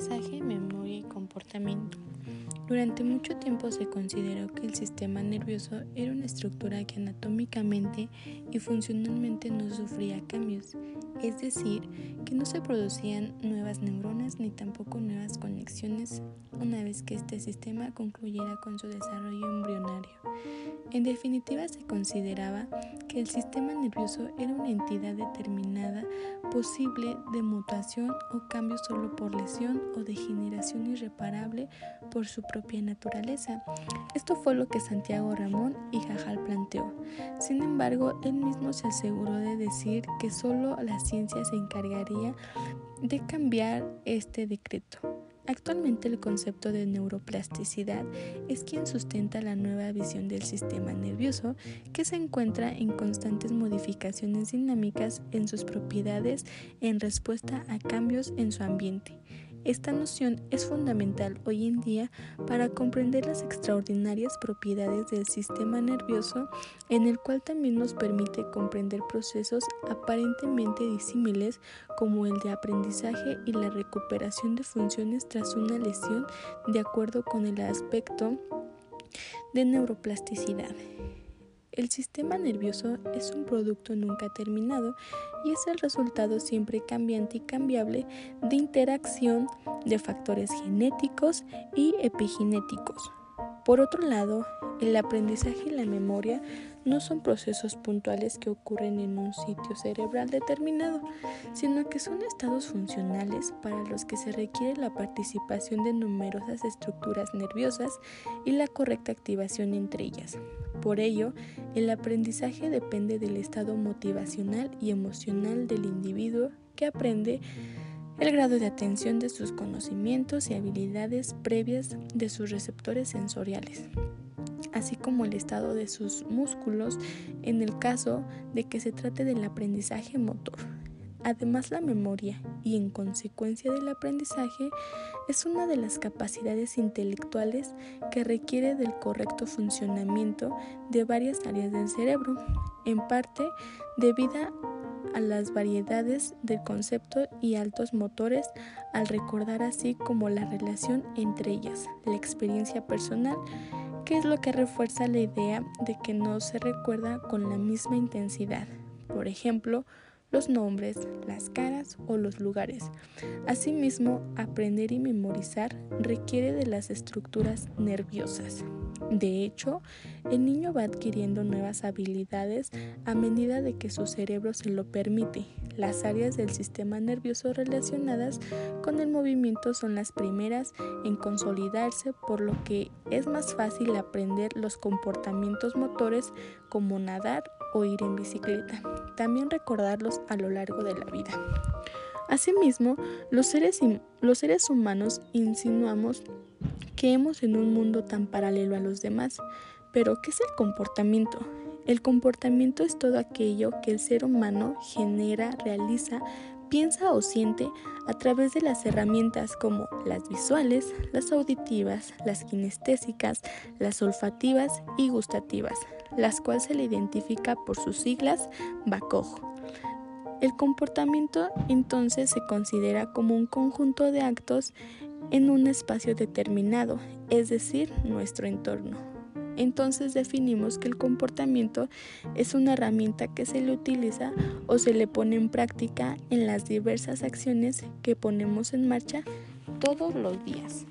Aprendizaje, memoria y comportamiento. Durante mucho tiempo se consideró que el sistema nervioso era una estructura que anatómicamente y funcionalmente no sufría cambios, es decir, que no se producían nuevas neuronas ni tampoco nuevas conexiones una vez que este sistema concluyera con su desarrollo embrionario. En definitiva, se consideraba que el sistema nervioso era una entidad determinada posible de mutación o cambio solo por lesión o degeneración irreparable por su propia naturaleza. Esto fue lo que Santiago Ramón y Jajal planteó. Sin embargo, él mismo se aseguró de decir que solo la ciencia se encargaría de cambiar este decreto. Actualmente el concepto de neuroplasticidad es quien sustenta la nueva visión del sistema nervioso que se encuentra en constantes modificaciones dinámicas en sus propiedades en respuesta a cambios en su ambiente. Esta noción es fundamental hoy en día para comprender las extraordinarias propiedades del sistema nervioso, en el cual también nos permite comprender procesos aparentemente disímiles como el de aprendizaje y la recuperación de funciones tras una lesión de acuerdo con el aspecto de neuroplasticidad. El sistema nervioso es un producto nunca terminado y es el resultado siempre cambiante y cambiable de interacción de factores genéticos y epigenéticos. Por otro lado, el aprendizaje y la memoria no son procesos puntuales que ocurren en un sitio cerebral determinado, sino que son estados funcionales para los que se requiere la participación de numerosas estructuras nerviosas y la correcta activación entre ellas. Por ello, el aprendizaje depende del estado motivacional y emocional del individuo que aprende el grado de atención de sus conocimientos y habilidades previas de sus receptores sensoriales así como el estado de sus músculos en el caso de que se trate del aprendizaje motor. Además, la memoria y en consecuencia del aprendizaje es una de las capacidades intelectuales que requiere del correcto funcionamiento de varias áreas del cerebro, en parte debida a las variedades del concepto y altos motores al recordar así como la relación entre ellas, la experiencia personal que es lo que refuerza la idea de que no se recuerda con la misma intensidad. Por ejemplo, los nombres, las caras o los lugares. Asimismo, aprender y memorizar requiere de las estructuras nerviosas. De hecho, el niño va adquiriendo nuevas habilidades a medida de que su cerebro se lo permite. Las áreas del sistema nervioso relacionadas con el movimiento son las primeras en consolidarse, por lo que es más fácil aprender los comportamientos motores como nadar o ir en bicicleta. También recordarlos a lo largo de la vida. Asimismo, los seres, humanos insinuamos que hemos en un mundo tan paralelo a los demás. Pero, ¿qué es el comportamiento? El comportamiento es todo aquello que el ser humano genera, realiza, piensa o siente a través de las herramientas como las visuales, las auditivas, las kinestésicas, las olfativas y gustativas, las cuales se le identifica por sus siglas BACOJ. El comportamiento entonces se considera como un conjunto de actos en un espacio determinado, es decir, nuestro entorno. Entonces definimos que el comportamiento es una herramienta que se le utiliza o se le pone en práctica en las diversas acciones que ponemos en marcha todos los días.